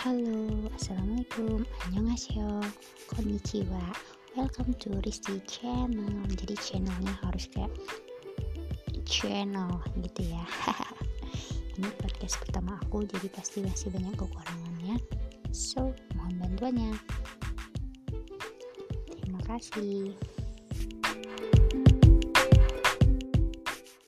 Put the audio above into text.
Halo, Assalamualaikum, annyeonghaseyo, konnichiwa. Welcome to Risti Channel. Jadi channelnya harus kayak channel gitu ya. Ini podcast pertama aku jadi pasti masih banyak kekurangannya. So, mohon bantuannya. Terima kasih.